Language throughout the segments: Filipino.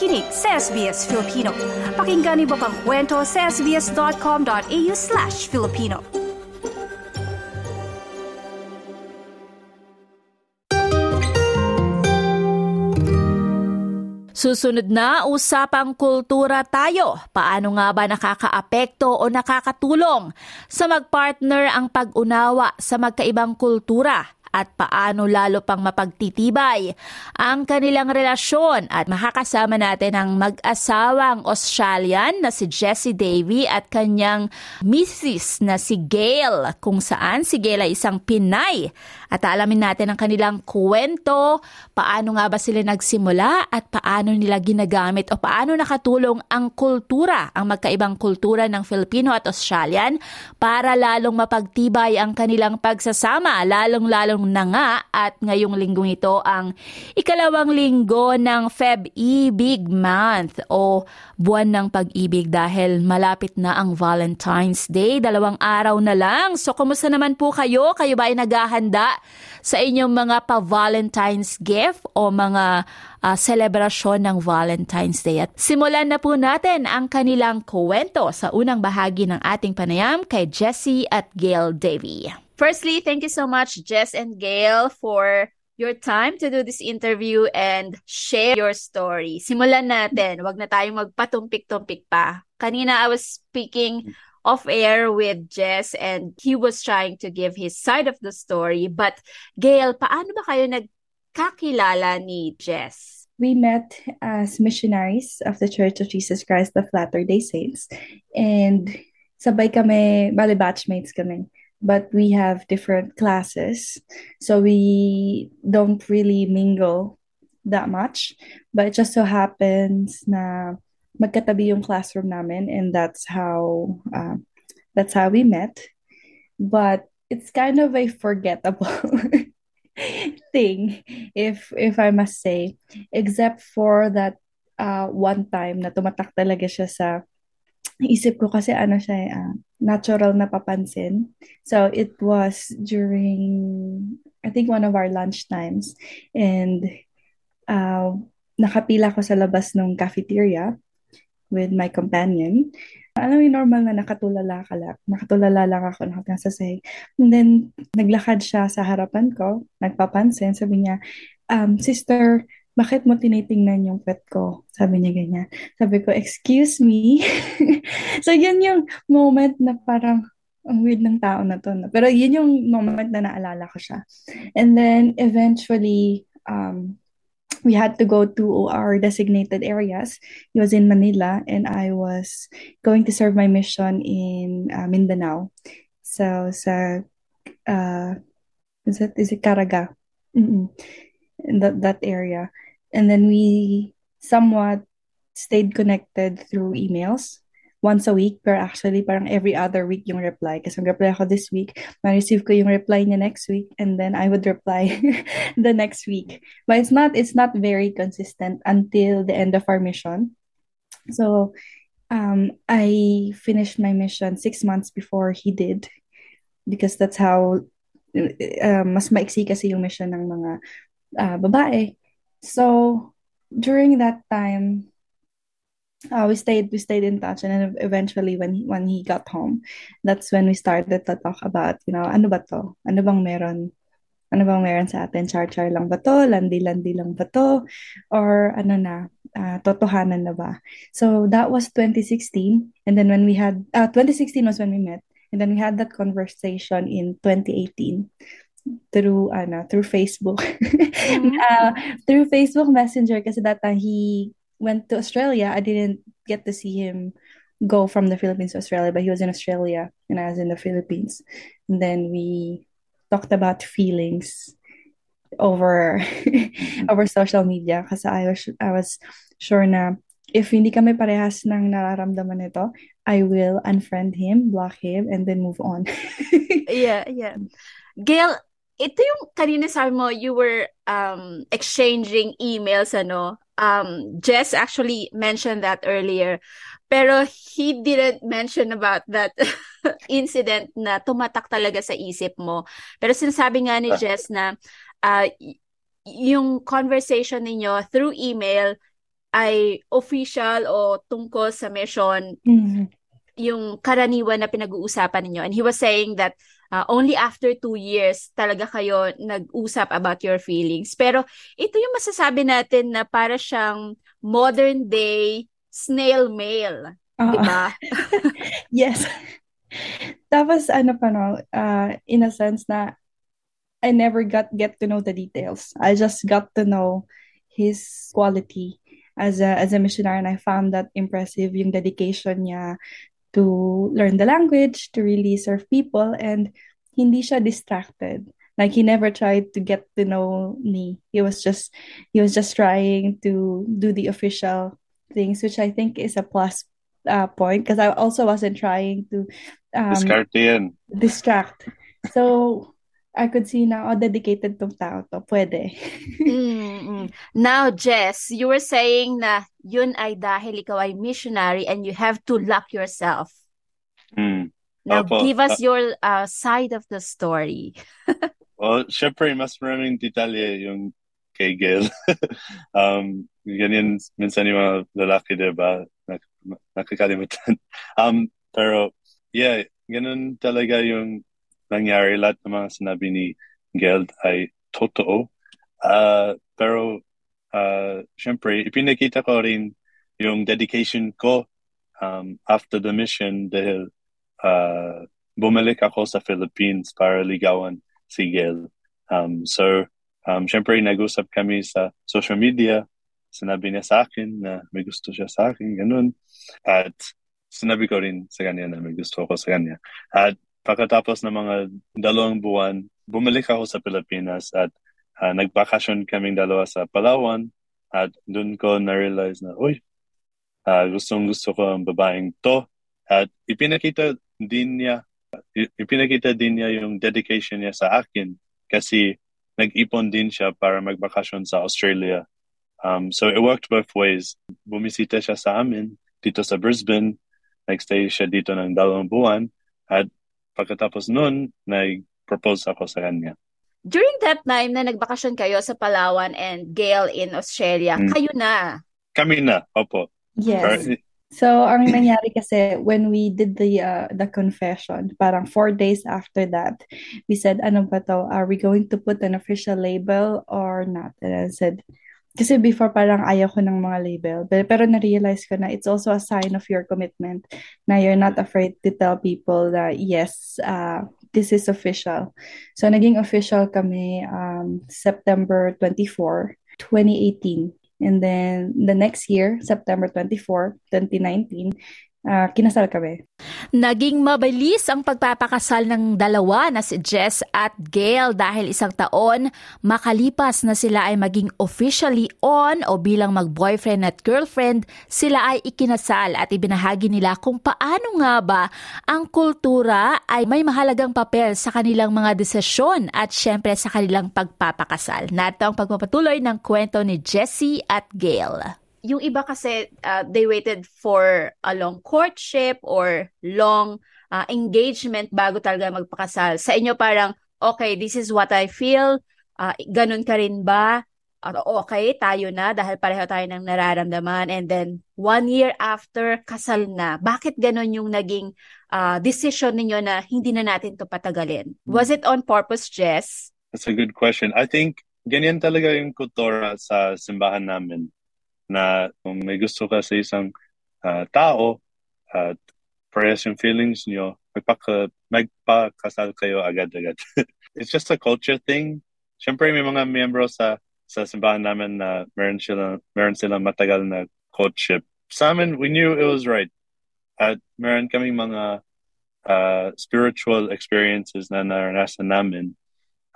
nakikinig sa SBS Filipino. Pakinggan niyo pang kwento sa sbs.com.au slash Filipino. Susunod na, usapang kultura tayo. Paano nga ba nakakaapekto o nakakatulong sa magpartner ang pag-unawa sa magkaibang kultura at paano lalo pang mapagtitibay ang kanilang relasyon at makakasama natin ang mag-asawang Australian na si Jessie Davy at kanyang Mrs. na si Gail kung saan si Gail ay isang Pinay at alamin natin ang kanilang kwento, paano nga ba sila nagsimula at paano nila ginagamit o paano nakatulong ang kultura, ang magkaibang kultura ng Filipino at Australian para lalong mapagtibay ang kanilang pagsasama, lalong-lalong na nga at ngayong linggong ito ang ikalawang linggo ng Feb-E Big Month o buwan ng pag-ibig dahil malapit na ang Valentine's Day, dalawang araw na lang. So kumusta naman po kayo? Kayo ba ay naghahanda sa inyong mga pa-Valentine's gift o mga uh, selebrasyon ng Valentine's Day. At simulan na po natin ang kanilang kwento sa unang bahagi ng ating panayam kay Jessie at Gail Davy. Firstly, thank you so much, Jess and Gail, for your time to do this interview and share your story. Simulan natin. Huwag na tayong magpatumpik-tumpik pa. Kanina I was speaking off air with Jess and he was trying to give his side of the story. But Gail, paano ba kayo nagkakilala ni Jess? We met as missionaries of the Church of Jesus Christ of Latter-day Saints. And sabay kami, bali batchmates kami. But we have different classes. So we don't really mingle that much. But it just so happens na magkatabi yung classroom namin and that's how uh, that's how we met. But it's kind of a forgettable thing if if I must say except for that uh, one time na tumatak talaga siya sa isip ko kasi ano siya uh, natural na papansin. So it was during I think one of our lunch times and uh, nakapila ko sa labas ng cafeteria with my companion. Alam mo, normal na nakatulala ka lang. Nakatulala lang ako nasa sahig. And then, naglakad siya sa harapan ko, nagpapansin, sabi niya, um, sister, bakit mo tinitingnan yung pet ko? Sabi niya ganyan. Sabi ko, excuse me. so, yun yung moment na parang, ang weird ng tao na to. Pero yun yung moment na naalala ko siya. And then, eventually, um, we had to go to our designated areas. He was in Manila, and I was going to serve my mission in uh, Mindanao. So, sa uh, is it is it Caraga? Mm-mm. That that area, and then we somewhat stayed connected through emails once a week, pero actually parang every other week yung reply. Kasi reply ako this week, ma-receive ko yung reply niya next week, and then I would reply the next week. But it's not, it's not very consistent until the end of our mission. So, um, I finished my mission six months before he did because that's how uh, mas maiksi kasi yung mission ng mga uh, babae. So, during that time, uh, we stayed we stayed in touch and then eventually when he, when he got home that's when we started to talk about you know ano ba to? Ano bang meron? Ano bang meron sa atin? Char-char lang ba to? Landi-landi lang ba to? Or ano na? Uh, totohanan na ba? So that was 2016 and then when we had uh, 2016 was when we met and then we had that conversation in 2018 through ano through Facebook. Mm-hmm. uh, through Facebook Messenger kasi that time he went to Australia, I didn't get to see him go from the Philippines to Australia, but he was in Australia and I was in the Philippines. And then we talked about feelings over over social media kasi I was I was sure na if hindi kami parehas ng nararamdaman nito, I will unfriend him, block him, and then move on. yeah, yeah. Gail, ito yung kanina sabi mo, you were um, exchanging emails, ano, um, Jess actually mentioned that earlier. Pero he didn't mention about that incident na tumatak talaga sa isip mo. Pero sinasabi nga ni ah. Jess na uh, yung conversation ninyo through email ay official o tungkol sa mission, Mhm. yung karaniwan na pinag-uusapan ninyo. And he was saying that uh, only after two years talaga kayo nag-usap about your feelings. Pero ito yung masasabi natin na para siyang modern day snail mail. Oo. Diba? Yes. Tapos ano pa no, uh, in a sense na I never got get to know the details. I just got to know his quality as a as a missionary and I found that impressive yung dedication niya to learn the language, to really serve people and hindi siya distracted. Like he never tried to get to know me. He was just he was just trying to do the official things, which I think is a plus uh, point because I also wasn't trying to um, Diskarte distract. So I could see now, oh, dedicated tong tao to. Pwede. Mm-mm. Now, Jess, you were saying na yun ay dahil ikaw ay missionary and you have to lock yourself. Hmm. Now, Opo. give us your uh, side of the story. Well, syempre, mas maraming detalye yung kay Gail. um, ganyan minsan yung mga lalaki, diba? Nak nakakalimutan. Um, pero, yeah, ganun talaga yung nangyari. Lahat ng mga sinabi ni Gail ay totoo. Uh, pero, uh, syempre, ipinakita ko rin yung dedication ko um, after the mission dahil uh, bumalik ako sa Philippines para ligawan si Gail. Um, so, um, syempre, nag-usap kami sa social media. Sinabi niya sa akin na may gusto siya sa akin, ganun. At sinabi ko rin sa kanya na may gusto ako sa kanya. At pagkatapos ng mga dalawang buwan, bumalik ako sa Pilipinas at uh, nagbakasyon kaming dalawa sa Palawan. At doon ko na-realize na, uy, uh, gustong gusto ko ang babaeng to. At ipinakita din niya ipinakita din niya yung dedication niya sa akin kasi nag-ipon din siya para magbakasyon sa Australia. Um, so it worked both ways. Bumisita siya sa amin dito sa Brisbane. Nagstay siya dito ng dalawang buwan. At pagkatapos nun, nag-propose ako sa kanya. During that time na nagbakasyon kayo sa Palawan and Gail in Australia, Mm. kayo na. Kami na, opo. Yes. So, ang nangyari kasi when we did the uh, the confession, parang four days after that, we said, ano ba to? Are we going to put an official label or not? And I said, kasi before parang ayaw ko ng mga label. Pero, pero na-realize ko na it's also a sign of your commitment na you're not afraid to tell people that yes, uh, this is official. So, naging official kami um, September 24, 2018. And then the next year, September 24, 2019, uh, kinasal kami. Naging mabilis ang pagpapakasal ng dalawa na si Jess at Gail dahil isang taon makalipas na sila ay maging officially on o bilang mag-boyfriend at girlfriend, sila ay ikinasal at ibinahagi nila kung paano nga ba ang kultura ay may mahalagang papel sa kanilang mga desisyon at syempre sa kanilang pagpapakasal. Nato ang pagpapatuloy ng kwento ni Jessie at Gail yung iba kasi uh, they waited for a long courtship or long uh, engagement bago talaga magpakasal. Sa inyo parang, okay, this is what I feel. Uh, ganun ka rin ba? Uh, okay, tayo na dahil pareho tayo ng nararamdaman. And then, one year after, kasal na. Bakit ganun yung naging uh, decision ninyo na hindi na natin to patagalin? Was it on purpose, Jess? That's a good question. I think ganyan talaga yung kultura sa simbahan namin. Na kung may gusto ka sa isang uh, tao at parehas yung feelings nyo, magpaka, magpakasal kayo agad-agad. It's just a culture thing. Siyempre may mga miyembro sa sa simbahan namin na meron sila meron silang matagal na courtship. Sa amin, we knew it was right. At meron kaming mga uh, spiritual experiences na naranasan namin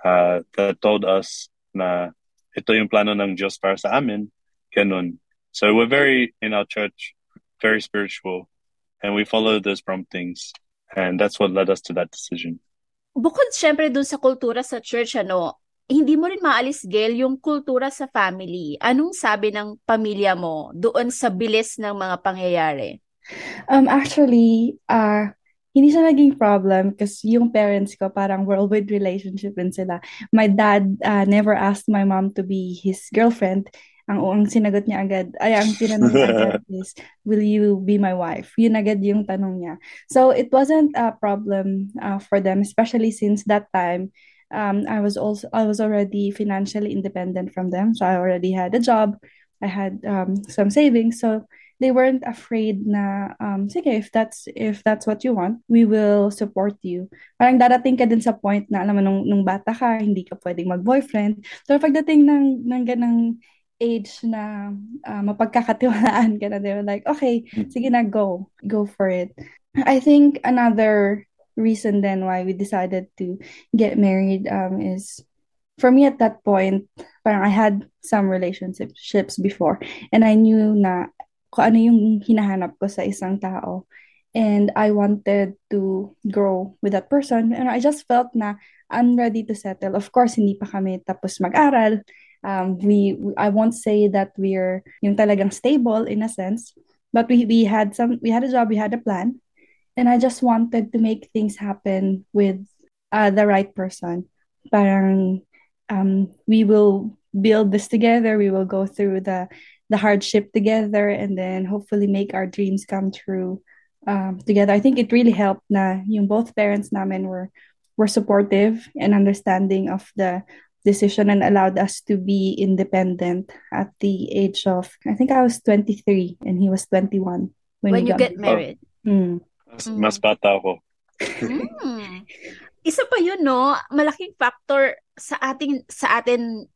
uh, that told us na ito yung plano ng Diyos para sa amin. Ganun. So we're very, in our church, very spiritual, and we follow those promptings, and that's what led us to that decision. Bukod syempre dun sa kultura sa church, ano, hindi mo rin maalis, Gail, yung kultura sa family. Anong sabi ng pamilya mo doon sa bilis ng mga pangyayari? Um, actually, uh, hindi siya naging problem kasi yung parents ko parang whirlwind relationship din sila. My dad uh, never asked my mom to be his girlfriend. Ang, ang sinagot niya agad, ay, ang tinanong niya agad is, will you be my wife? Yun agad yung tanong niya. So, it wasn't a problem uh, for them, especially since that time, um, I was also, I was already financially independent from them. So, I already had a job, I had um, some savings. So, they weren't afraid na um sige if that's if that's what you want we will support you parang darating ka din sa point na alam mo nung, nung bata ka hindi ka pwedeng mag-boyfriend so pagdating ng ng ganang age na uh, mapagkakatiwalaan ka na, they were like, okay, hmm. sige na, go. Go for it. I think another reason then why we decided to get married um, is for me at that point, parang I had some relationships before and I knew na kung ano yung hinahanap ko sa isang tao. And I wanted to grow with that person. And I just felt na I'm ready to settle. Of course, hindi pa kami tapos mag-aral. Um, we, I won't say that we're yung talagang stable in a sense, but we, we had some, we had a job, we had a plan, and I just wanted to make things happen with uh, the right person. Parang um, we will build this together. We will go through the the hardship together, and then hopefully make our dreams come true um, together. I think it really helped. Na yung both parents namin were were supportive and understanding of the decision and allowed us to be independent at the age of I think I was 23 and he was 21 when, when you get married. Mm. Mas, mas bata ako. mm. Isa pa 'yun no, malaking factor sa ating sa atin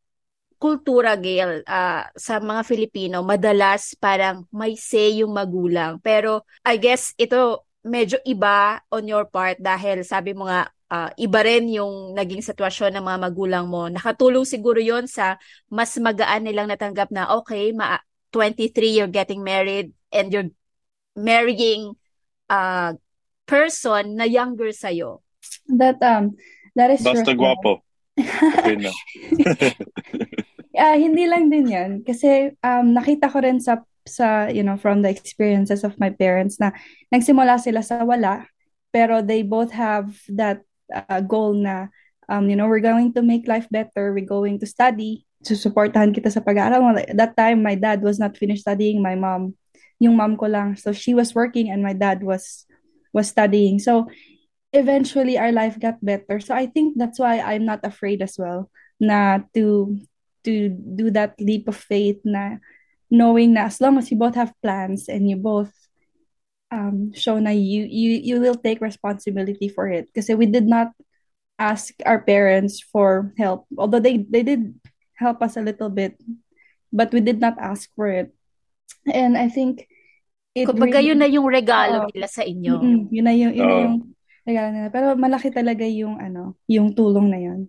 kultura Gail uh, sa mga Filipino madalas parang may say yung magulang pero I guess ito medyo iba on your part dahil sabi mo nga uh, iba rin yung naging sitwasyon ng mga magulang mo. Nakatulong siguro yon sa mas magaan nilang natanggap na, okay, ma 23, you're getting married and you're marrying a person na younger sa'yo. That, um, that is Basta true. guwapo. Okay na. uh, hindi lang din yan. Kasi um, nakita ko rin sa, sa, you know, from the experiences of my parents na nagsimula sila sa wala, pero they both have that uh, goal na um, you know, we're going to make life better, we're going to study, to supportahan kita sa pag-aaral mo. That time, my dad was not finished studying, my mom, yung mom ko lang. So she was working and my dad was was studying. So eventually our life got better. So I think that's why I'm not afraid as well na to to do that leap of faith na knowing na as long as you both have plans and you both um, show na you, you, you will take responsibility for it. Because we did not ask our parents for help. Although they, they did help us a little bit, but we did not ask for it. And I think it Kumbaga really, yun na yung regalo uh, nila sa inyo. Mm, yun na yung, yun na yung regalo nila. Pero malaki talaga yung ano, yung tulong na yun.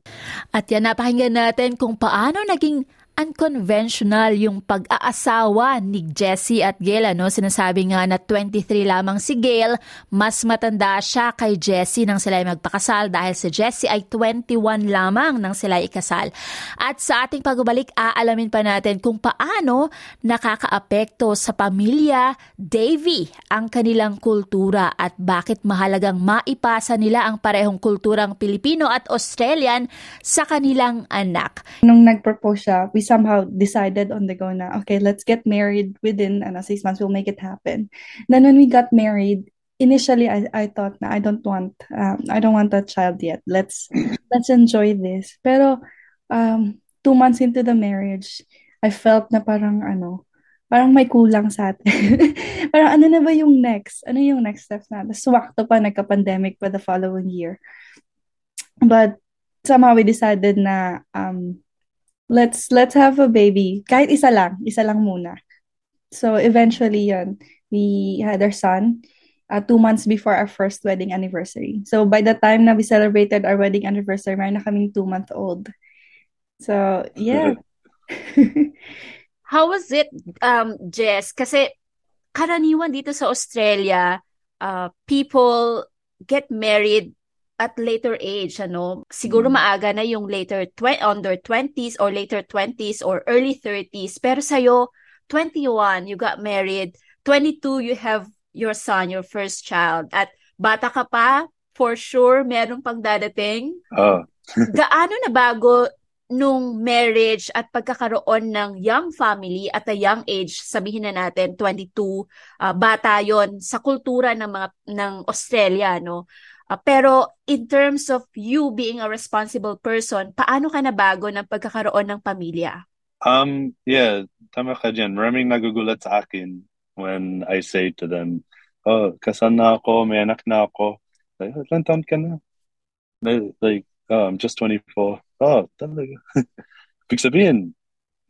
At yan, napakinggan natin kung paano naging unconventional yung pag-aasawa ni Jessie at Gail. Ano? Sinasabi nga na 23 lamang si Gail, mas matanda siya kay Jessie nang sila ay magpakasal dahil si Jessie ay 21 lamang nang sila ay ikasal. At sa ating pagbabalik, aalamin pa natin kung paano nakakaapekto sa pamilya Davy ang kanilang kultura at bakit mahalagang maipasa nila ang parehong kulturang Pilipino at Australian sa kanilang anak. Nung nag-propose siya, we somehow decided on the go na, okay, let's get married within ano, six months, we'll make it happen. Then when we got married, initially I, I thought na I don't want um, I don't want a child yet. Let's let's enjoy this. Pero um, two months into the marriage, I felt na parang ano, parang may kulang sa atin. parang ano na ba yung next? Ano yung next steps na? Tapos wakto pa nagka-pandemic for the following year. But somehow we decided na um, let's let's have a baby. Kahit isa lang, isa lang muna. So eventually yun, we had our son uh, two months before our first wedding anniversary. So by the time na we celebrated our wedding anniversary, mayroon na kaming two-month-old. So, yeah. How was it, um, Jess? Kasi karaniwan dito sa Australia, uh, people get married at later age, ano, siguro mm. maaga na yung later tw- under 20s or later 20s or early 30s. Pero sa'yo, 21, you got married. 22, you have your son, your first child. At bata ka pa, for sure, meron pang dadating. Oh. Gaano na bago nung marriage at pagkakaroon ng young family at a young age, sabihin na natin 22 uh, bata 'yon sa kultura ng mga ng Australia, no? Uh, pero in terms of you being a responsible person, paano ka nabago ng pagkakaroon ng pamilya? Um, yeah, tama ka dyan. Maraming nagugulat sa akin when I say to them, oh, kasal na ako, may anak na ako. Like, oh, ilan taon ka na? Like, oh, I'm just 24. Oh, talaga. Ibig sabihin,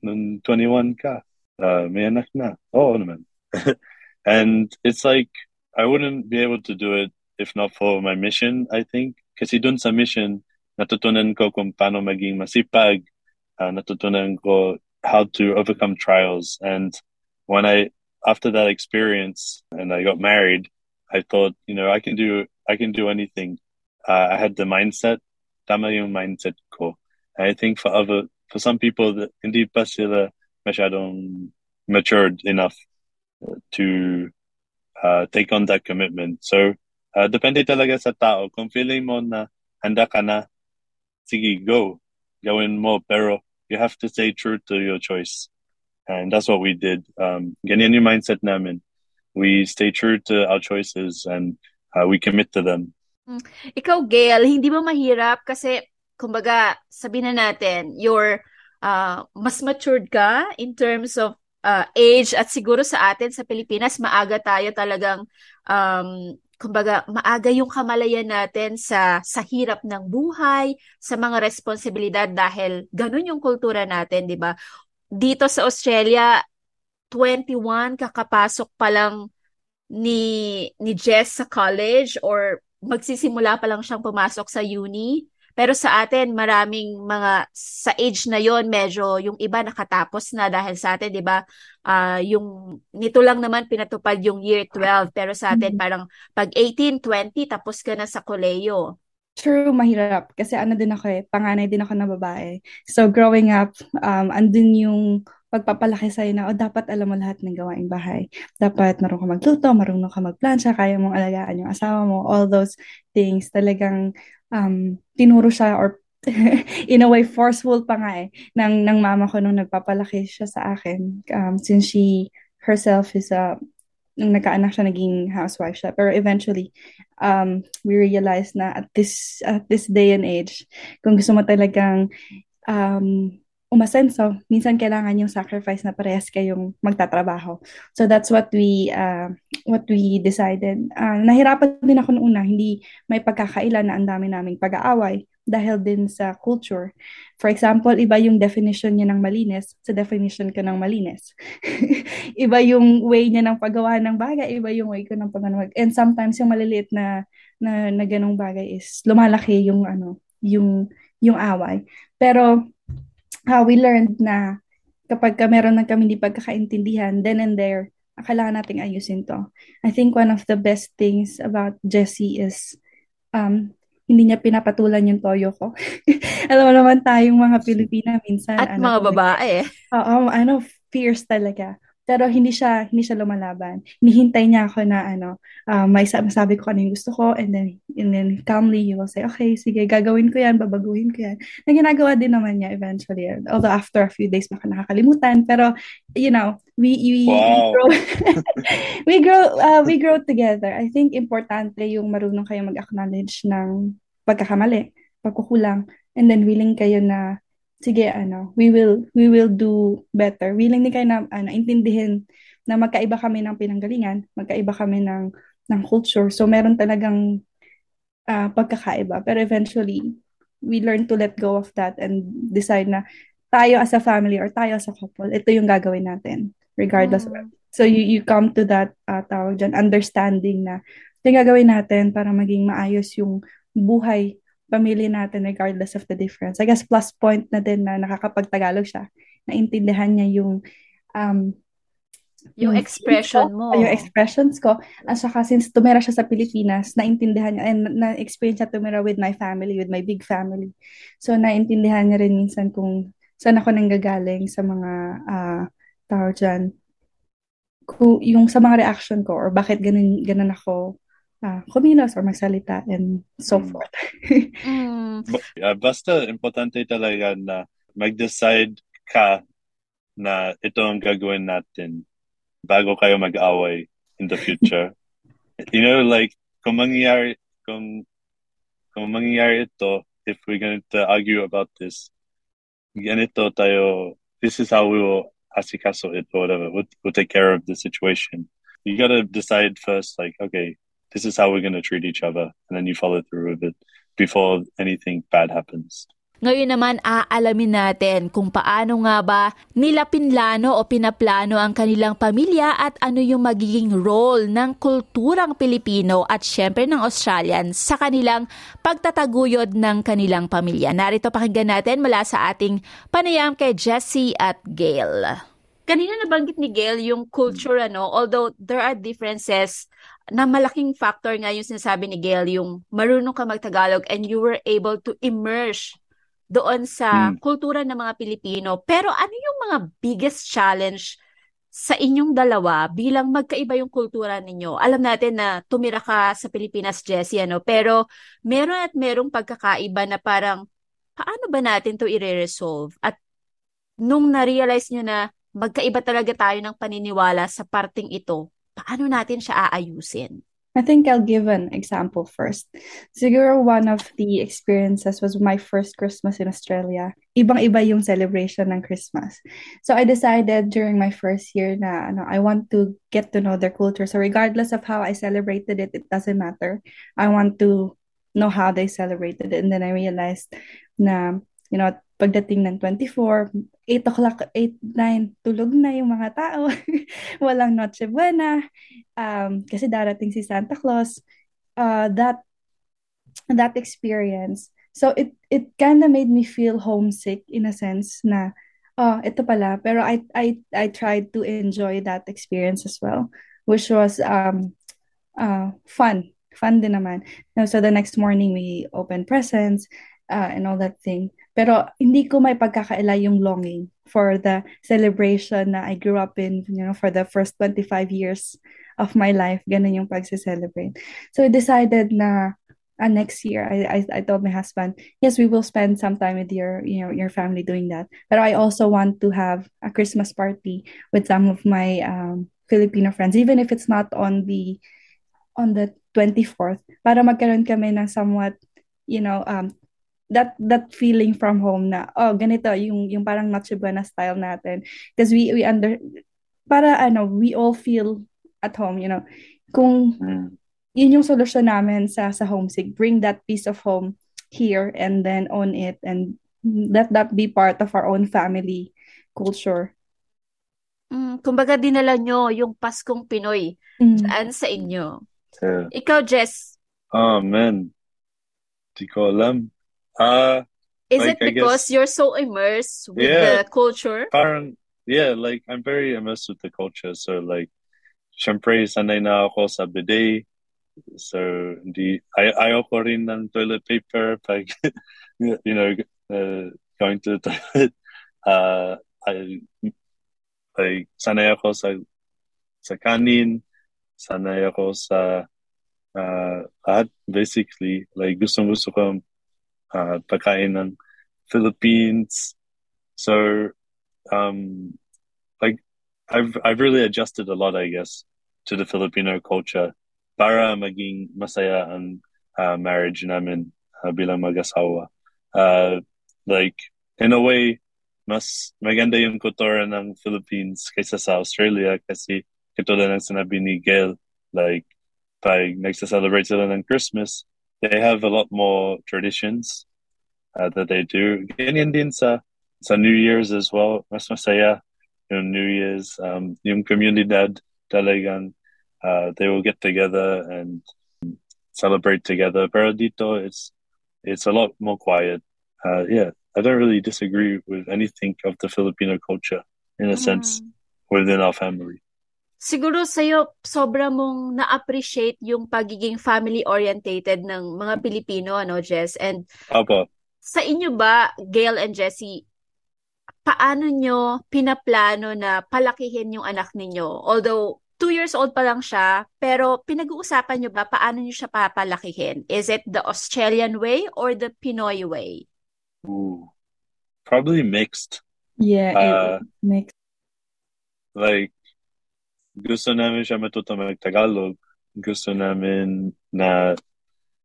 nung 21 ka, uh, may anak na. Oo naman. and it's like, I wouldn't be able to do it if not for my mission, I think. Kasi dun sa mission, natutunan ko kung paano maging masipag, uh, natutunan ko how to overcome trials. And when I, after that experience and I got married, I thought, you know, I can do, I can do anything. Uh, I had the mindset, tama yung mindset ko. And I think for other, for some people that hindi pa sila masyadong matured enough to uh, take on that commitment. So Uh, depende talaga sa tao. Kung feeling mo na handa ka na, sige, go. Gawin mo. Pero you have to stay true to your choice. And that's what we did. Um, ganyan yung mindset namin. We stay true to our choices and uh, we commit to them. Hmm. Ikaw, Gail, hindi ba mahirap? Kasi, kumbaga, sabihin na natin, you're uh, mas matured ka in terms of uh, age at siguro sa atin sa Pilipinas, maaga tayo talagang um, kumbaga maaga yung kamalayan natin sa sa hirap ng buhay, sa mga responsibilidad dahil ganun yung kultura natin, 'di ba? Dito sa Australia, 21 kakapasok pa lang ni ni Jess sa college or magsisimula pa lang siyang pumasok sa uni. Pero sa atin, maraming mga sa age na yon medyo yung iba nakatapos na dahil sa atin, 'di ba? Uh, yung nito lang naman pinatupad yung year 12, pero sa atin mm-hmm. parang pag 18, 20 tapos ka na sa koleyo. True, mahirap. Kasi ano din ako eh, panganay din ako na babae. So growing up, um, andun yung pagpapalaki sa'yo na, oh, dapat alam mo lahat ng gawaing bahay. Dapat marunong ka magluto, marunong ka magplansya, kaya mong alagaan yung asawa mo, all those things. Talagang um, tinuro siya or in a way forceful pa nga eh ng, ng mama ko nung nagpapalaki siya sa akin. Um, since she herself is a nung nagkaanak siya naging housewife siya. Pero eventually um, we realized na at this at this day and age kung gusto mo talagang um, umasenso, minsan kailangan yung sacrifice na parehas kayong magtatrabaho. So that's what we uh, what we decided. Uh, nahirapan din ako noong una, hindi may pagkakailan na ang dami naming pag-aaway dahil din sa culture. For example, iba yung definition niya ng malinis sa definition ko ng malinis. iba yung way niya ng paggawa ng bagay, iba yung way ko ng paggawa. And sometimes yung maliliit na na, na ganong bagay is lumalaki yung ano, yung yung away. Pero uh, we learned na kapag ka meron na kami hindi pagkakaintindihan, then and there, kailangan nating ayusin to. I think one of the best things about Jessie is um, hindi niya pinapatulan yung toyo ko. Alam mo naman tayong mga Pilipina minsan. At ano, mga babae. Oo, ano, fierce talaga. Pero hindi siya hindi siya lumalaban. Hinihintay niya ako na ano, uh, may sabi ko ano yung gusto ko and then and then calmly he will say, okay, sige, gagawin ko yan, babaguhin ko yan. Na ginagawa din naman niya eventually. Although after a few days baka nakakalimutan, pero you know, we we, wow. we grow we grow uh, we grow together. I think importante yung marunong kayo mag-acknowledge ng pagkakamali, pagkukulang, and then willing kayo na sige ano, we will we will do better. Willing din kayo na ano, intindihin na magkaiba kami ng pinanggalingan, magkaiba kami ng ng culture. So meron talagang uh, pagkakaiba. Pero eventually, we learn to let go of that and decide na tayo as a family or tayo as a couple, ito yung gagawin natin regardless mm. of So you you come to that uh, tawag dyan, understanding na yung gagawin natin para maging maayos yung buhay pamilya natin regardless of the difference. I guess plus point na din na nakakapagtagalog siya. Naintindihan niya yung um, yung, yung expression ko, mo. Yung expressions ko. At saka since tumira siya sa Pilipinas, naintindihan niya and na-experience niya tumira with my family, with my big family. So naintindihan niya rin minsan kung saan ako nanggagaling sa mga uh, tao dyan. Kung, yung sa mga reaction ko or bakit ganun, ganun ako uh, kumilos or magsalita and so mm. forth. mm. uh, basta importante talaga na mag-decide ka na ito ang gagawin natin bago kayo mag-away in the future. you know, like, kung mangyayari, kung, kung mangyayari ito, if we're going to argue about this, ganito tayo, this is how we will asikaso it or whatever. We'll, we'll take care of the situation. You got to decide first, like, okay, this is how we're going to treat each other. And then you follow through with it before anything bad happens. Ngayon naman aalamin natin kung paano nga ba nila pinlano o pinaplano ang kanilang pamilya at ano yung magiging role ng kulturang Pilipino at syempre ng Australian sa kanilang pagtataguyod ng kanilang pamilya. Narito pakinggan natin mula sa ating panayam kay Jessie at Gail. Kanina nabanggit ni Gail yung culture ano, although there are differences na malaking factor nga yung sinasabi ni Gail, yung marunong ka magtagalog and you were able to immerse doon sa mm. kultura ng mga Pilipino. Pero ano yung mga biggest challenge sa inyong dalawa bilang magkaiba yung kultura ninyo? Alam natin na tumira ka sa Pilipinas, Jessie, ano? pero meron at merong pagkakaiba na parang paano ba natin to i-resolve? At nung na-realize nyo na magkaiba talaga tayo ng paniniwala sa parting ito, paano natin siya aayusin? I think I'll give an example first. Siguro one of the experiences was my first Christmas in Australia. Ibang-iba yung celebration ng Christmas. So I decided during my first year na ano, I want to get to know their culture. So regardless of how I celebrated it, it doesn't matter. I want to know how they celebrated it. And then I realized na, you know, pagdating ng 24, 8 o'clock, 8, 9, tulog na yung mga tao. Walang Noche Buena. Um, kasi darating si Santa Claus. Uh, that that experience. So it it kind of made me feel homesick in a sense na oh, ito pala. Pero I I I tried to enjoy that experience as well, which was um uh fun. Fun din naman. So the next morning we opened presents uh, and all that thing. Pero hindi ko may pagkakaila yung longing for the celebration na I grew up in, you know, for the first 25 years of my life. Ganun yung pagse-celebrate. So I decided na uh, next year, I, I I told my husband, yes, we will spend some time with your you know your family doing that. But I also want to have a Christmas party with some of my um, Filipino friends, even if it's not on the on the 24th, para magkaroon kami ng somewhat, you know, um, that that feeling from home na oh ganito yung yung parang Noche Buena style natin. Because we we under para ano we all feel at home you know. Kung mm. yun yung solusyon namin sa sa homesick bring that piece of home here and then own it and let that be part of our own family culture. Mm, kumbaga dinala nyo yung Paskong Pinoy mm. saan sa inyo? Yeah. ikaw Jess. Oh man. Di ko alam Uh, Is like, it because guess, you're so immersed with yeah, the culture? Parang, yeah, like I'm very immersed with the culture. So like, syempre sanay na ako sa bidet. So di ay ayoko rin ng toilet paper pag you know uh, going to the toilet. Uh, I like sanay ako sa sa kanin, sanay ako sa uh, lahat basically like gusto gusto ko uh, pagkain ng Philippines. So, um, like, I've I've really adjusted a lot, I guess, to the Filipino culture para maging masaya ang uh, marriage namin uh, bilang mag-asawa. Uh, like, in a way, mas maganda yung kultura ng Philippines kaysa sa Australia kasi katulad ng sinabi ni Gail, like, pag nagsa-celebrate sila ng Christmas, they have a lot more traditions uh, that they do. Ganyan din sa, sa New Year's as well. Mas masaya yung New Year's. Um, yung comunidad talagang uh, they will get together and celebrate together. Pero dito, it's, it's a lot more quiet. Uh, yeah, I don't really disagree with anything of the Filipino culture in a mm. sense within our family siguro sa'yo, sobra mong na-appreciate yung pagiging family-orientated ng mga Pilipino, ano, Jess? And Apo. sa inyo ba, Gail and Jessie, paano nyo pinaplano na palakihin yung anak ninyo? Although, two years old pa lang siya, pero pinag-uusapan nyo ba paano nyo siya papalakihin? Is it the Australian way or the Pinoy way? Ooh. probably mixed. Yeah, Uh, it makes like gusto namin siya matuto mag-Tagalog. Gusto namin na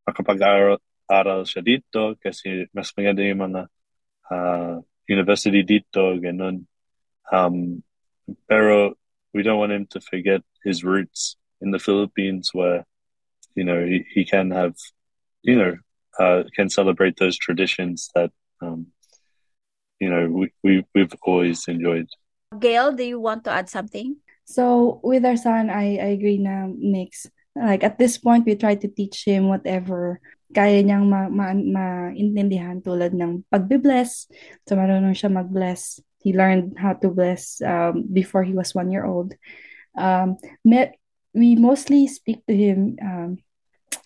makapag-aral aral siya dito kasi mas maganda yung mga uh, university dito, ganun. Um, pero we don't want him to forget his roots in the Philippines where, you know, he, he can have, you know, uh, can celebrate those traditions that, um, you know, we, we, we've always enjoyed. Gail, do you want to add something? So with our son, I, I agree na mix. Like at this point, we try to teach him whatever kaya niyang ma, ma, maintindihan tulad ng pagbe-bless. So marunong siya mag-bless. He learned how to bless um, before he was one year old. Um, me, we mostly speak to him um,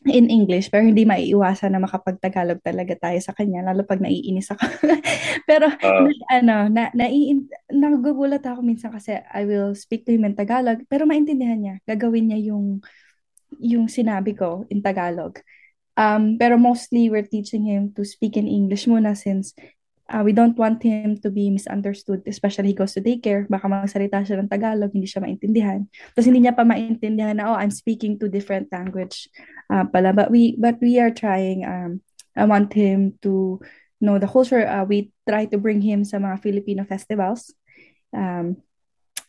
in English pero hindi maiiwasan na makapag-Tagalog talaga tayo sa kanya lalo pag naiinis ako. pero Uh, na, ano, na, naiin, nagugulat ako minsan kasi I will speak to him in Tagalog pero maintindihan niya. Gagawin niya yung yung sinabi ko in Tagalog. Um, pero mostly we're teaching him to speak in English muna since uh, we don't want him to be misunderstood, especially he goes to daycare. Baka magsalita siya ng Tagalog, hindi siya maintindihan. Tapos hindi niya pa maintindihan na, oh, I'm speaking to different language uh, pala. But we, but we are trying, um, I want him to know the culture. Uh, we try to bring him sa mga Filipino festivals. Um,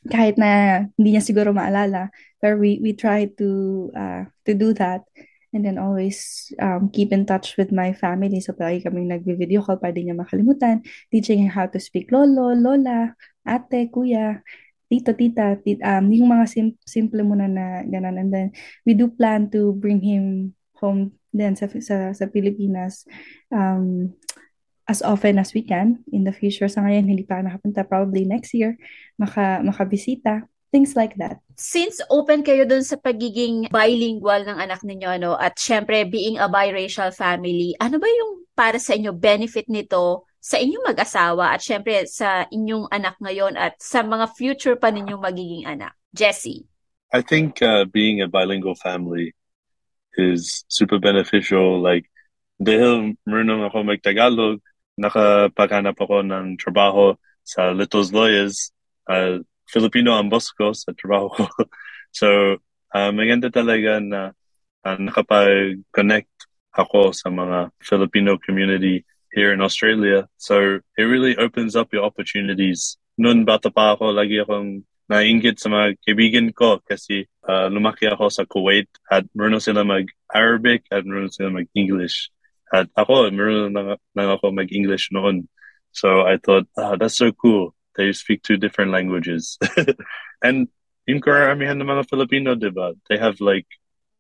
kahit na hindi niya siguro maalala, pero we, we try to, uh, to do that. And then always um, keep in touch with my family. So palagi kaming nagvi-video call para di niya makalimutan. Teaching how to speak lolo, lola, ate, kuya, tito, tita, tit, um, yung mga sim- simple muna na ganun. And then we do plan to bring him home then sa, sa, sa Pilipinas um, as often as we can in the future. Sa ngayon, hindi pa nakapunta. Probably next year, maka, makabisita. Things like that. Since open kayo dun sa pagiging bilingual ng anak ninyo, ano, at syempre being a biracial family, ano ba yung para sa inyo benefit nito sa inyong mag-asawa at syempre sa inyong anak ngayon at sa mga future pa ninyong magiging anak? Jessie. I think uh, being a bilingual family is super beneficial. Like, dahil marunong ako mag-Tagalog, nakapaghanap ako ng trabaho sa Little's Lawyers, uh, Filipino ko sa trabaho so, uh, maganda talaga na uh, nakapag-connect ako sa mga Filipino community here in Australia. So, it really opens up your opportunities. Noon bata pa ako, lagi akong nainggit sa mga kaibigan ko kasi uh, lumaki ako sa Kuwait at marunong sila mag-Arabic at marunong sila mag-English. At ako, marunong na, na ako mag-English noon. So I thought, ah, that's so cool. They speak two different languages. and yung karamihan ng mga Filipino, diba? They have like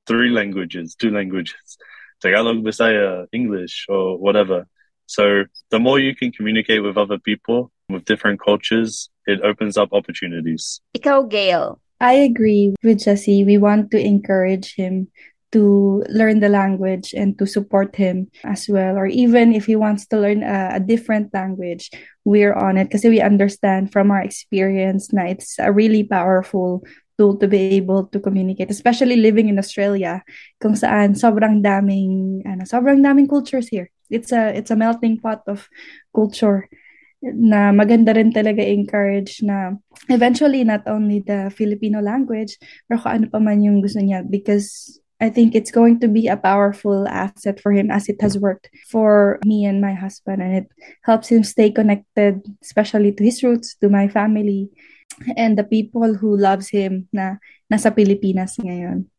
three languages, two languages. Tagalog, Bisaya, English, or whatever. So the more you can communicate with other people with different cultures, it opens up opportunities. Ikaw, Gail. I agree with Jesse. We want to encourage him to learn the language and to support him as well. Or even if he wants to learn a, a different language, we're on it because we understand from our experience na it's a really powerful tool to be able to communicate, especially living in Australia, kung saan sobrang daming, ano, sobrang daming cultures here. It's a, it's a melting pot of culture na maganda rin talaga encourage na eventually not only the Filipino language pero kung ano pa man yung gusto niya because I think it's going to be a powerful asset for him as it has worked for me and my husband and it helps him stay connected especially to his roots to my family and the people who loves him na nasa Pilipinas ngayon.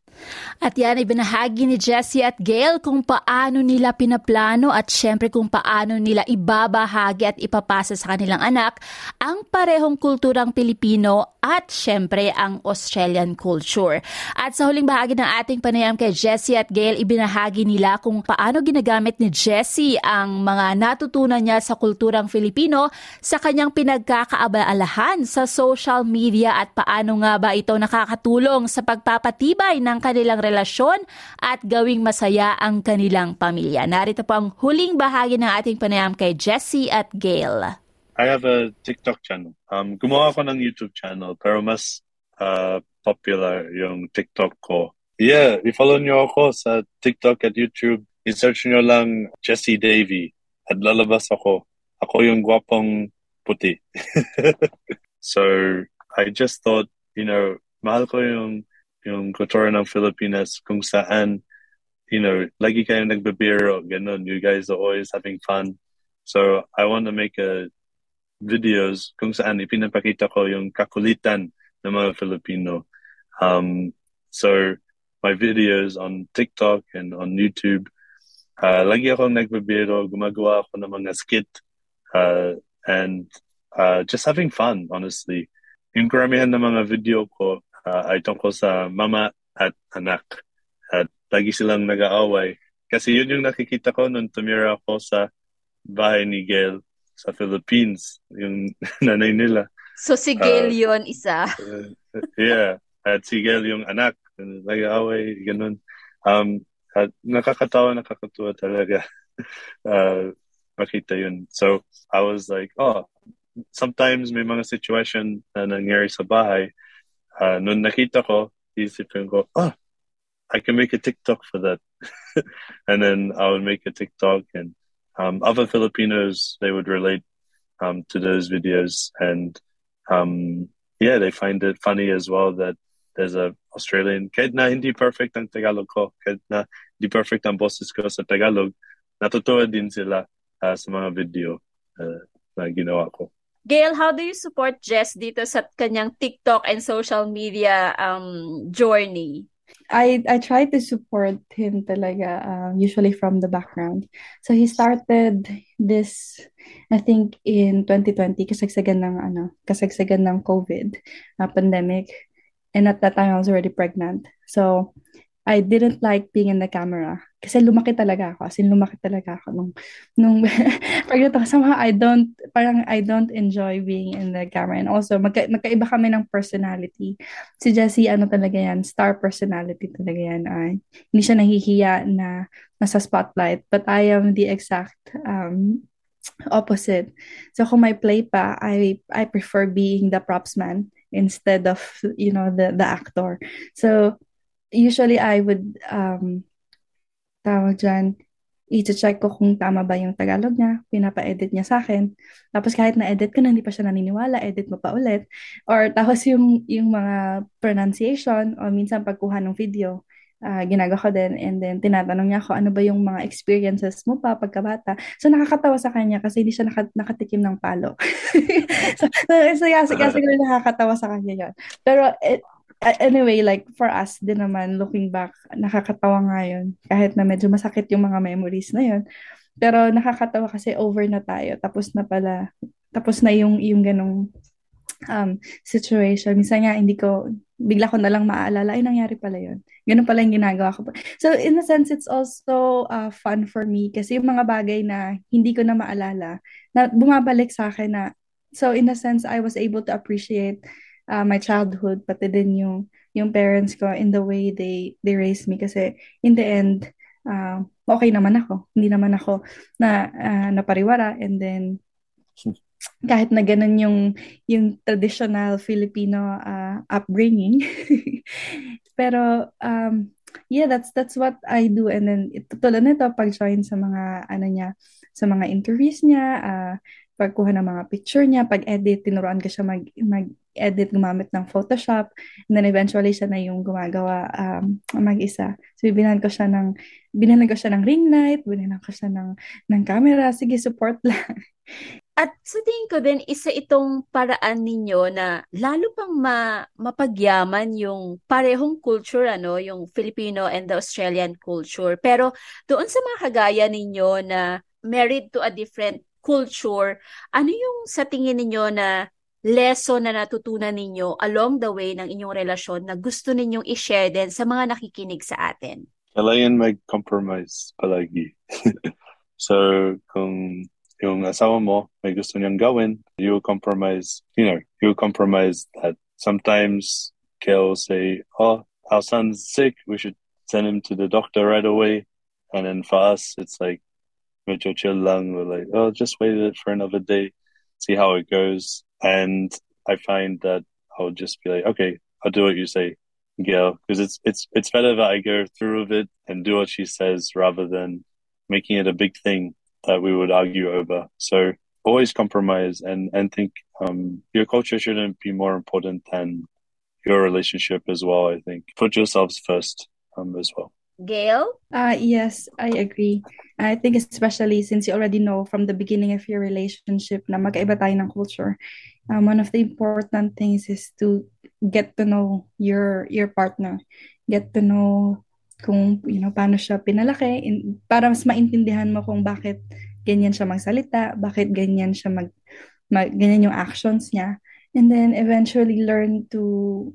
At yan ay binahagi ni Jessie at Gail kung paano nila pinaplano at syempre kung paano nila ibabahagi at ipapasa sa kanilang anak ang parehong kulturang Pilipino at syempre ang Australian culture. At sa huling bahagi ng ating panayam kay Jessie at Gail, ibinahagi nila kung paano ginagamit ni Jessie ang mga natutunan niya sa kulturang Filipino sa kanyang pinagkakaabalahan sa social media at paano nga ba ito nakakatulong sa pagpapatibay ng kanilang relasyon at gawing masaya ang kanilang pamilya. Narito po ang huling bahagi ng ating panayam kay Jessie at Gail. I have a TikTok channel. Um, gumawa ako ng YouTube channel, pero mas uh, popular yung TikTok ko. Yeah, i-follow nyo ako sa TikTok at YouTube. I-search nyo lang Jesse Davy at lalabas ako. Ako yung guwapong puti. so, I just thought, you know, mahal ko yung, yung kultura ng Filipinas kung saan, you know, lagi kayong nagbibiro, ganun. You guys are always having fun. So, I want to make a videos kung saan ipinapakita ko yung kakulitan ng mga Filipino. Um, so, my videos on TikTok and on YouTube, uh, lagi akong nagbibiro, gumagawa ako ng mga skit, uh, and uh, just having fun, honestly. Yung karamihan ng mga video ko uh, ay tungkol sa mama at anak. At lagi silang nag-aaway. Kasi yun yung nakikita ko nung tumira ako sa bahay ni Gail sa Philippines, yung nanay nila. So si Gail uh, yun isa? yeah. At si Gail yung anak. Nag-aaway, ganun. Um, at nakakatawa, nakakatuwa talaga. uh, makita yun. So, I was like, oh, sometimes may mga situation na nangyari sa bahay. Uh, nakita ko, isipin ko, oh, I can make a TikTok for that. and then I would make a TikTok and um, other Filipinos, they would relate um, to those videos. And um, yeah, they find it funny as well that there's a Australian, kahit na hindi perfect ang Tagalog ko, kahit na hindi perfect ang boses ko sa Tagalog, natutuwa din sila uh, sa mga video uh, na ginawa ko. Gail, how do you support Jess dito sa kanyang TikTok and social media um, journey? I I try to support him talaga uh, usually from the background. So he started this I think in 2020 kasagsagan ng ano, kasagsagan ng COVID uh, pandemic and at that time I was already pregnant. So I didn't like being in the camera. Kasi lumaki talaga ako. As in, lumaki talaga ako nung, nung pregnant ako. Somehow, I don't, parang I don't enjoy being in the camera. And also, magka, magkaiba kami ng personality. Si Jessie, ano talaga yan, star personality talaga yan. Ay, hindi siya nahihiya na nasa spotlight. But I am the exact um, opposite. So, kung may play pa, I, I prefer being the props man instead of, you know, the, the actor. So, usually I would, um, tawag dyan, i-check ko kung tama ba yung Tagalog niya, pinapa-edit niya sa akin. Tapos kahit na-edit ko na, hindi pa siya naniniwala, edit mo pa ulit. Or tapos yung, yung mga pronunciation, o minsan pagkuha ng video, uh, ginagawa ko din. And then, tinatanong niya ako, ano ba yung mga experiences mo pa pagkabata. So, nakakatawa sa kanya kasi hindi siya naka, nakatikim ng palo. so, so, yeah, so, siguro nakakatawa sa kanya yun. Pero, it, anyway, like for us din naman, looking back, nakakatawa nga yun. Kahit na medyo masakit yung mga memories na yun. Pero nakakatawa kasi over na tayo. Tapos na pala, tapos na yung, yung ganong um, situation. Minsan nga, hindi ko, bigla ko na lang maaalala, ay, nangyari pala yun. Ganun pala yung ginagawa ko. So, in a sense, it's also uh, fun for me kasi yung mga bagay na hindi ko na maalala, na bumabalik sa akin na, so in a sense, I was able to appreciate uh, my childhood pati din yung yung parents ko in the way they they raised me. Kasi in the end uh, okay naman ako. Hindi naman ako na uh, napariwara. And then kahit na ganun yung yung traditional Filipino uh, upbringing. Pero um yeah that's that's what I do. And then tulad nito pag join sa mga ano niya sa mga interviews niya uh, pagkuha ng mga picture niya, pag-edit, tinuruan ko siya mag, mag-edit gumamit ng Photoshop. And then eventually siya na yung gumagawa um, mag-isa. So binahan ko siya ng binahan ko siya ng ring light, binahan ko siya ng ng camera, sige support lang. At sa tingin ko din, isa itong paraan ninyo na lalo pang ma, mapagyaman yung parehong culture, ano, yung Filipino and the Australian culture. Pero doon sa mga kagaya ninyo na married to a different culture, ano yung sa tingin ninyo na lesson na natutunan ninyo along the way ng inyong relasyon na gusto ninyong i-share din sa mga nakikinig sa atin? Kailangan mag-compromise palagi. so, kung yung asawa mo may gusto niyang gawin, you compromise, you know, you compromise that. Sometimes Kel say, oh, our son's sick, we should send him to the doctor right away. And then for us, it's like, medyo chill lang. We're like, oh, just wait it for another day, see how it goes. And I find that I'll just be like, okay, I'll do what you say, Gail, because it's it's it's better that I go through with it and do what she says rather than making it a big thing that we would argue over. So always compromise and and think um, your culture shouldn't be more important than your relationship as well. I think put yourselves first um, as well. Gail? Uh, yes, I agree. I think especially since you already know from the beginning of your relationship na magkaiba tayo ng culture, um, one of the important things is to get to know your your partner. Get to know kung you know paano siya pinalaki in, para mas maintindihan mo kung bakit ganyan siya magsalita, bakit ganyan siya mag, mag ganyan yung actions niya. And then eventually learn to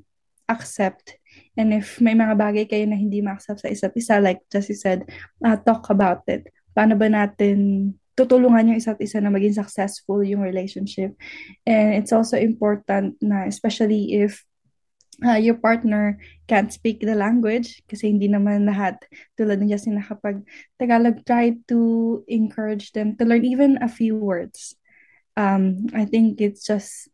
accept And if may mga bagay kayo na hindi ma-accept sa isa't isa, like Jessie said, uh, talk about it. Paano ba natin tutulungan yung isa't isa na maging successful yung relationship. And it's also important na especially if uh, your partner can't speak the language kasi hindi naman lahat tulad ng Justin nakapag Tagalog try to encourage them to learn even a few words. Um, I think it's just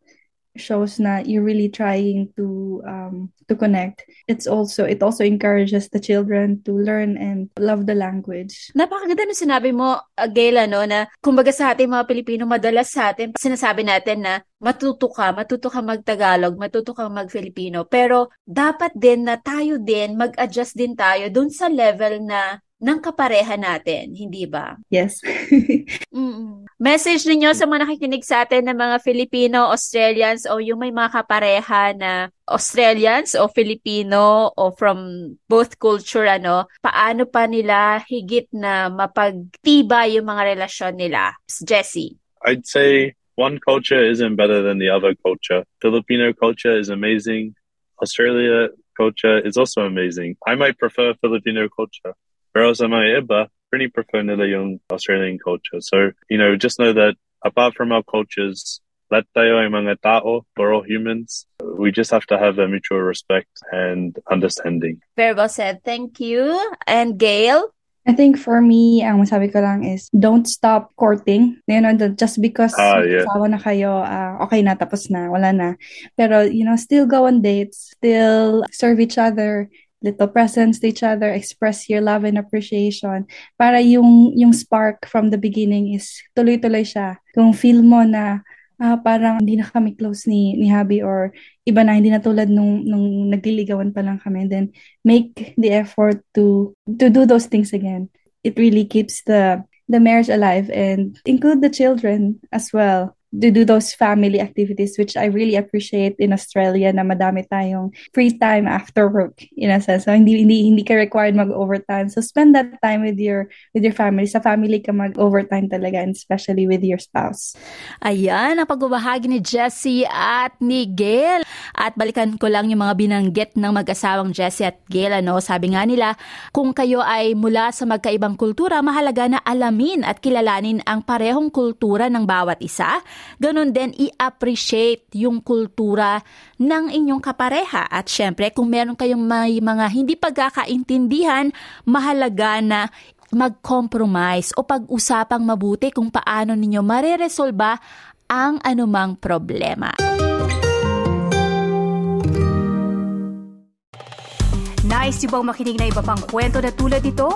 shows na you're really trying to um, to connect. It's also it also encourages the children to learn and love the language. Napakaganda ng sinabi mo, uh, Gayla, no, na kumbaga sa ating mga Pilipino, madalas sa atin, sinasabi natin na matuto ka, matuto ka mag-Tagalog, matuto ka mag-Filipino. Pero dapat din na tayo din, mag-adjust din tayo dun sa level na ng kapareha natin, hindi ba? Yes. Mm-mm. Message ninyo sa mga nakikinig sa atin ng mga Filipino, Australians o yung may mga kapareha na Australians o Filipino o from both culture ano, paano pa nila higit na mapagtiba yung mga relasyon nila? Jessie. I'd say one culture isn't better than the other culture. Filipino culture is amazing. Australia culture is also amazing. I might prefer Filipino culture. Pero sa mga iba, pretty prefer nila yung Australian culture. So, you know, just know that apart from our cultures, let tayo ay mga tao, we're all humans. We just have to have a mutual respect and understanding. Very well said. Thank you. And Gail? I think for me, ang masabi ko lang is don't stop courting. You know, just because Ah, yeah. asawa na kayo, ah, okay na, tapos na, wala na. Pero, you know, still go on dates, still serve each other, little presents to each other, express your love and appreciation. Para yung, yung spark from the beginning is tuloy-tuloy siya. Kung feel mo na ah, parang hindi na kami close ni, ni Habi or iba na, hindi na tulad nung, nung nagliligawan pa lang kami, then make the effort to, to do those things again. It really keeps the, the marriage alive and include the children as well to do those family activities which I really appreciate in Australia na madami tayong free time after work in a sense. So hindi hindi hindi ka required mag-overtime. So spend that time with your with your family. Sa family ka mag-overtime talaga and especially with your spouse. Ayan, ang pagbabahagi ni Jessie at ni Gail. At balikan ko lang yung mga binanggit ng mag-asawang Jessie at Gail. Ano? Sabi nga nila, kung kayo ay mula sa magkaibang kultura, mahalaga na alamin at kilalanin ang parehong kultura ng bawat isa Ganon din i-appreciate yung kultura ng inyong kapareha. At syempre, kung meron kayong may mga hindi pagkakaintindihan, mahalaga na mag-compromise o pag-usapang mabuti kung paano ninyo mareresolba ang anumang problema. Nice yung bang makinig na iba pang kwento na tulad ito?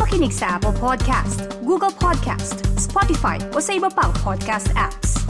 Makinig sa Apple Podcast, Google Podcast, Spotify o sa iba pang podcast apps.